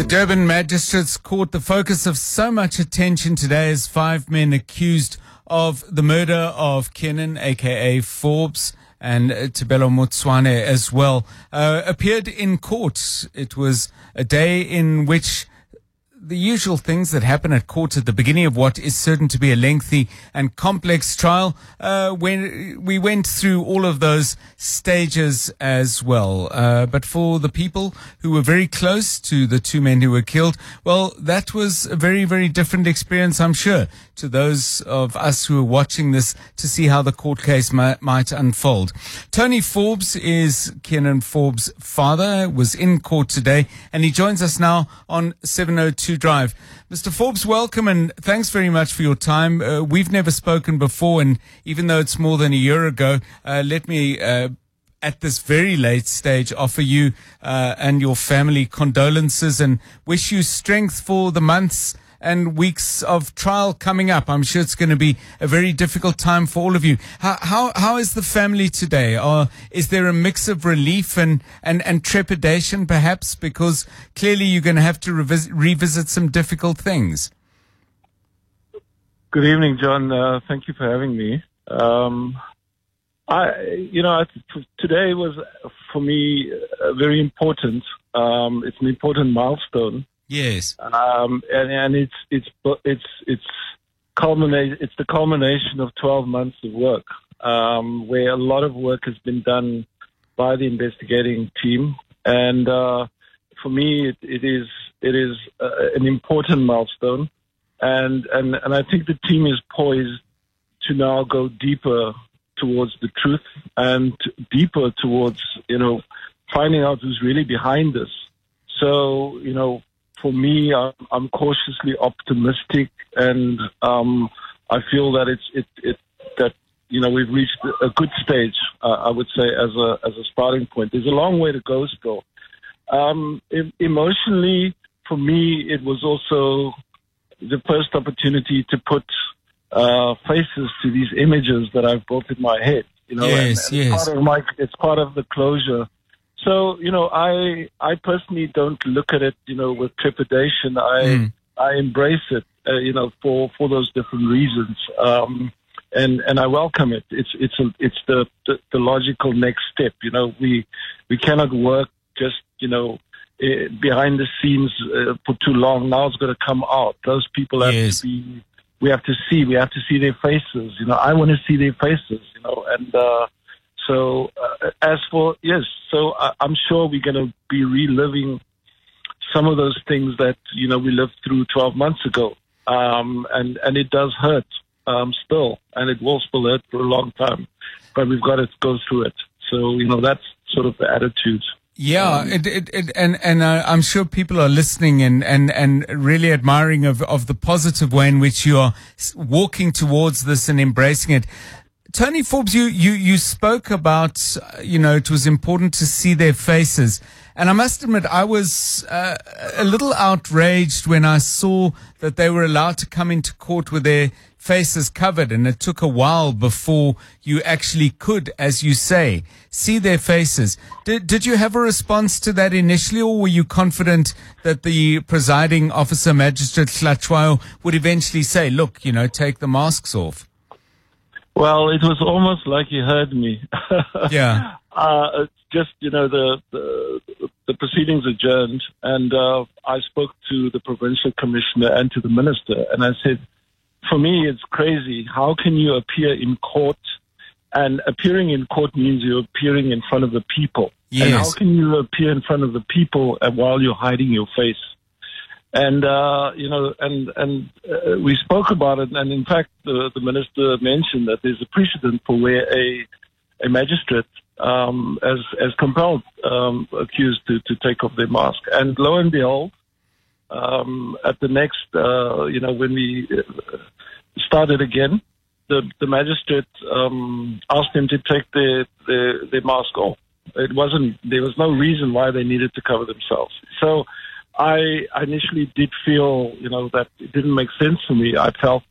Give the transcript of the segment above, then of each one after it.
The Durban Magistrates Court, the focus of so much attention today is five men accused of the murder of Kiernan, aka Forbes, and Tebello Motsoane as well, uh, appeared in court. It was a day in which the usual things that happen at court at the beginning of what is certain to be a lengthy and complex trial. Uh, when we went through all of those stages as well. Uh, but for the people who were very close to the two men who were killed, well, that was a very, very different experience, I'm sure, to those of us who are watching this to see how the court case might, might unfold. Tony Forbes is Kiernan Forbes' father, was in court today, and he joins us now on 702 Drive. Mr. Forbes, welcome and thanks very much for your time. Uh, we've never spoken before, and even though it's more than a year ago, uh, let me uh, at this very late stage offer you uh, and your family condolences and wish you strength for the months and weeks of trial coming up. I'm sure it's going to be a very difficult time for all of you. How how, how is the family today? Or is there a mix of relief and, and, and trepidation perhaps? Because clearly you're going to have to revisit, revisit some difficult things. Good evening, John. Uh, thank you for having me. Um, I, you know, today was for me uh, very important. Um, it's an important milestone. Yes. Um, and, and it's it's it's it's culminate. It's the culmination of 12 months of work, um, where a lot of work has been done by the investigating team, and uh, for me, it, it is it is uh, an important milestone, and and and I think the team is poised to now go deeper towards the truth and deeper towards, you know, finding out who's really behind this. So, you know, for me, I'm cautiously optimistic, and um, I feel that it's it, it that you know we've reached a good stage. Uh, I would say as a as a starting point. There's a long way to go still. Um, emotionally, for me, it was also the first opportunity to put uh, faces to these images that I've built in my head. You know, yes, and, and yes. Part of my, it's part of the closure. So you know, I I personally don't look at it, you know, with trepidation. I mm. I embrace it, uh, you know, for for those different reasons. Um, and and I welcome it. It's it's a, it's the, the, the logical next step. You know, we we cannot work just you know uh, behind the scenes uh, for too long. Now it's going to come out. Those people have yes. to be we have to see. We have to see their faces. You know, I want to see their faces. You know, and uh, so uh, as for yes, so I, I'm sure we're going to be reliving some of those things that you know we lived through 12 months ago, um, and and it does hurt um, still, and it will still hurt for a long time, but we've got to go through it. So you know that's sort of the attitude. Yeah, um, it, it, it, and and uh, I'm sure people are listening and, and, and really admiring of, of the positive way in which you are walking towards this and embracing it. Tony Forbes, you, you, you spoke about, you know, it was important to see their faces. And I must admit, I was uh, a little outraged when I saw that they were allowed to come into court with their faces covered. And it took a while before you actually could, as you say, see their faces. Did, did you have a response to that initially, or were you confident that the presiding officer, Magistrate Hlatshwayo, would eventually say, look, you know, take the masks off? Well, it was almost like he heard me. yeah. Uh, just you know the the, the proceedings adjourned, and uh, I spoke to the provincial commissioner and to the minister, and I said, for me, it's crazy. How can you appear in court? And appearing in court means you're appearing in front of the people. Yes. And how can you appear in front of the people while you're hiding your face? And uh, you know, and and uh, we spoke about it, and in fact, the, the minister mentioned that there's a precedent for where a a magistrate um, as as compelled um, accused to to take off their mask, and lo and behold, um, at the next, uh, you know, when we uh, started again, the the magistrate um, asked them to take their, their their mask off. It wasn't there was no reason why they needed to cover themselves. So I initially did feel, you know, that it didn't make sense for me. I felt,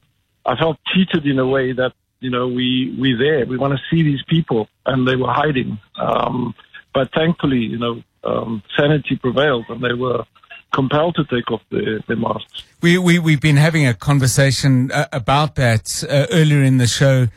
I felt cheated in a way that, you know, we, we there, we want to see these people and they were hiding. Um, but thankfully, you know, um, sanity prevailed and they were, compelled to take off their, their masks. We, we, we've been having a conversation uh, about that uh, earlier in the show.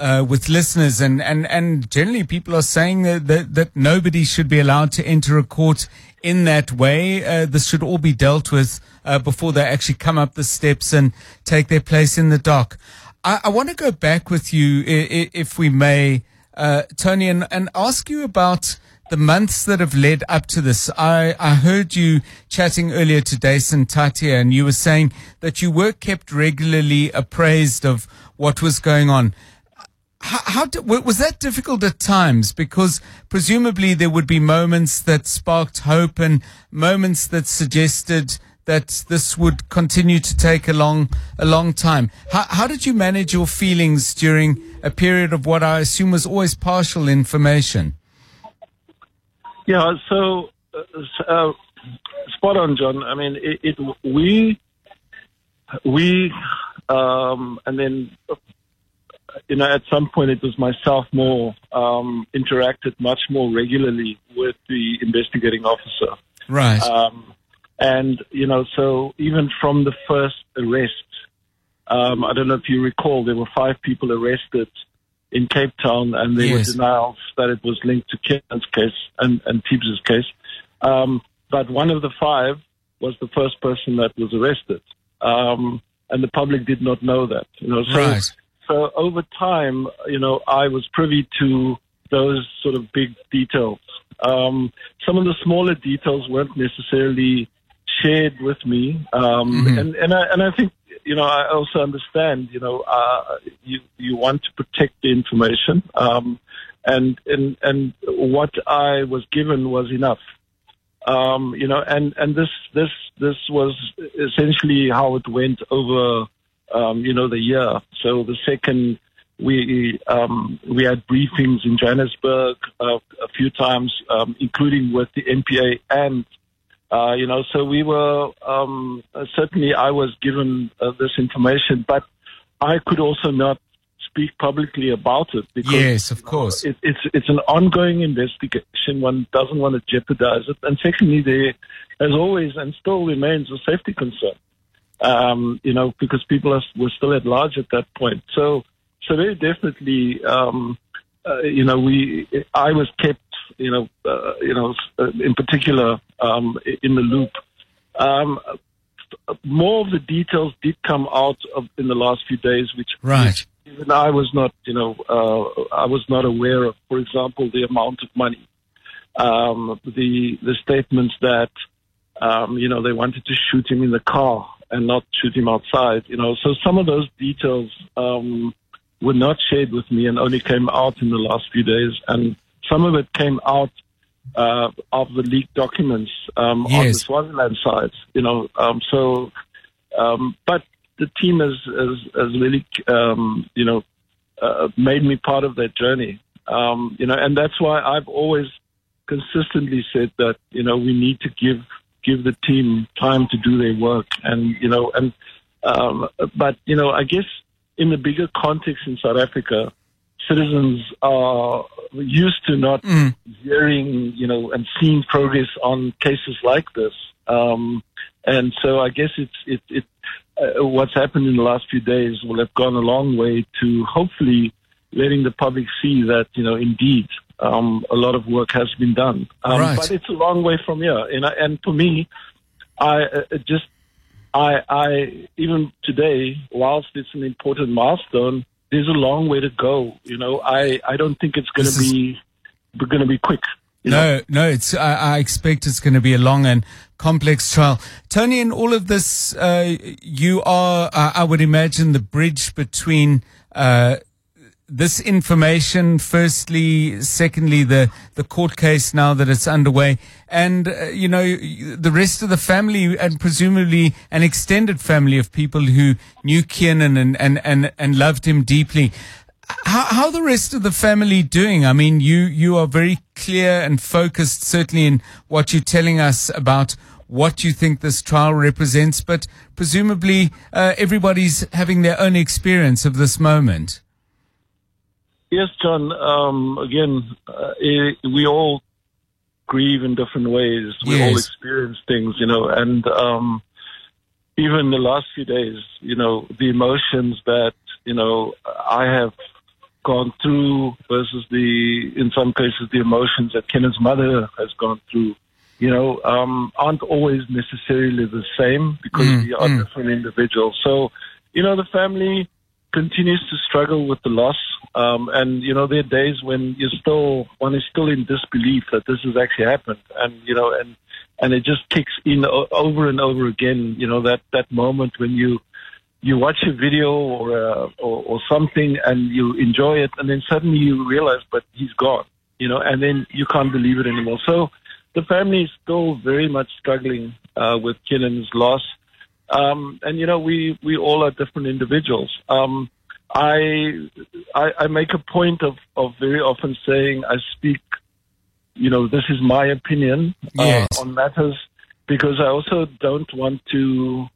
Uh, with listeners and, and, and generally people are saying that, that, that, nobody should be allowed to enter a court in that way. Uh, this should all be dealt with uh, before they actually come up the steps and take their place in the dock. I, I want to go back with you, if we may, uh, Tony, and, and ask you about the months that have led up to this. I, I heard you chatting earlier to Dason and you were saying that you were kept regularly appraised of what was going on. How, how did, was that difficult at times? Because presumably there would be moments that sparked hope and moments that suggested that this would continue to take a long, a long time. How, how did you manage your feelings during a period of what I assume was always partial information? Yeah, so uh, uh, spot on, John. I mean, it, it we we um, and then you know at some point it was myself more um, interacted much more regularly with the investigating officer. Right. Um, and you know, so even from the first arrest, um, I don't know if you recall, there were five people arrested in Cape Town, and there yes. were denials that it was linked to Kiernan's case and, and case. Um, but one of the five was the first person that was arrested, um, and the public did not know that. You know, so right. So over time, you know, I was privy to those sort of big details. Um, some of the smaller details weren't necessarily shared with me, um, mm-hmm. and and I, and I think you know, I also understand, you know, uh, you, you want to protect the information. Um, and, and, and what I was given was enough. Um, you know, and, and this, this, this was essentially how it went over, um, you know, the year. So the second we, um, we had briefings in Johannesburg uh, a few times, um, including with the NPA and uh, you know, so we were um, certainly I was given uh, this information, but I could also not speak publicly about it because yes, of course, it, it's it's an ongoing investigation. One doesn't want to jeopardize it, and secondly, there, as always, and still remains a safety concern. Um, you know, because people are, were still at large at that point. So, so very definitely, um, uh, you know, we I was kept you know, uh, you know, uh, in particular um, in the loop. Um, more of the details did come out of, in the last few days, which right. even I was not, you know, uh, I was not aware of. For example, the amount of money, um, the the statements that, um, you know, they wanted to shoot him in the car and not shoot him outside. You know, so some of those details um, were not shared with me and only came out in the last few days. And some of it came out uh, of the leaked documents um, yes. on the Swaziland side. You know, um, so um, but the team has has, has really um, you know uh, made me part of that journey. Um, you know, and that's why I've always consistently said that you know we need to give give the team time to do their work, and you know, and um, but you know, I guess in the bigger context in South Africa, citizens are used to not mm. hearing, you know, and seeing progress on cases like this. Um, and so I guess it's it, it uh, what's happened in the last few days will have gone a long way to hopefully letting the public see that you know indeed um, a lot of work has been done. Um, right. But it's a long way from here. And, and for me, I uh, just I I even today, whilst it's an important milestone, there's a long way to go. You know, I, I don't think it's going to be going to be quick. no, know? no, it's. I, I, expect it's going to be a long and complex trial. Tony, in all of this, uh, you are, uh, I would imagine, the bridge between uh, this information, firstly, secondly, the, the court case now that it's underway, and, uh, you know, the rest of the family and presumably an extended family of people who knew Kiernan and, and, and, and loved him deeply. How, how the rest of the family doing? I mean, you, you are very clear and focused, certainly in what you're telling us about what you think this trial represents, but presumably uh, everybody's having their own experience of this moment. Yes, John. Um, again, uh, we all grieve in different ways. We all experience things, you know, and um, even the last few days, you know, the emotions that you know I have gone through versus the, in some cases, the emotions that Kenneth's mother has gone through, you know, um, aren't always necessarily the same because Mm, we are mm. different individuals. So, you know, the family continues to struggle with the loss. Um, and, you know, there are days when you're still, one is still in disbelief that this has actually happened. And, you know, and, and it just kicks in over and over again, you know, that, that moment when you, you watch a video or, uh, or, or something and you enjoy it and then suddenly you realize, but he's gone, you know, and then you can't believe it anymore. So the family is still very much struggling, uh, with Kiernan's loss. Um, and you know, we, we all are different individuals. Um, I, I, I make a point of, of very often saying I speak, you know, this is my opinion uh, Yes. on matters because I also don't want to,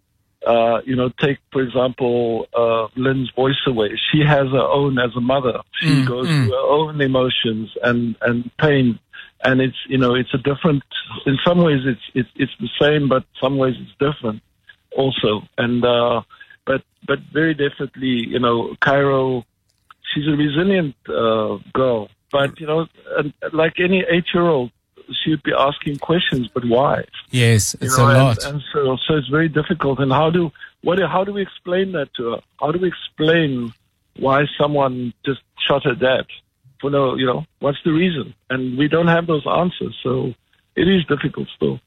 uh, you know, take, for example, uh, Lynn's voice away. She has her own as a mother. She Mm, goes mm. through her own emotions and, and pain. And it's, you know, it's a different, in some ways it's, it's, it's the same, but some ways it's different also. And, uh, but, but very definitely, you know, Kairo, she's a resilient, uh, girl. But, you know, and like any eight year old, she would be asking questions, but why? Yes, You it's know, a and- lot. And, so, so it's very difficult. And how do what? How do we explain that to her? How do we explain why someone just shot her dad? For no, you know, what's the reason? And we don't have those answers. So it is difficult still.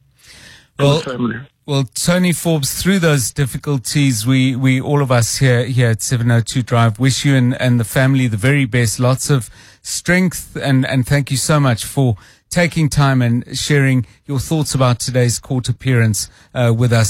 Well, family. Well, Tony Forbes, through those difficulties, we, we all of us here here at 702 Drive wish you and, and the family the very best. Lots of strength and, and thank you so much for taking time and sharing your thoughts about today's court appearance uh, with us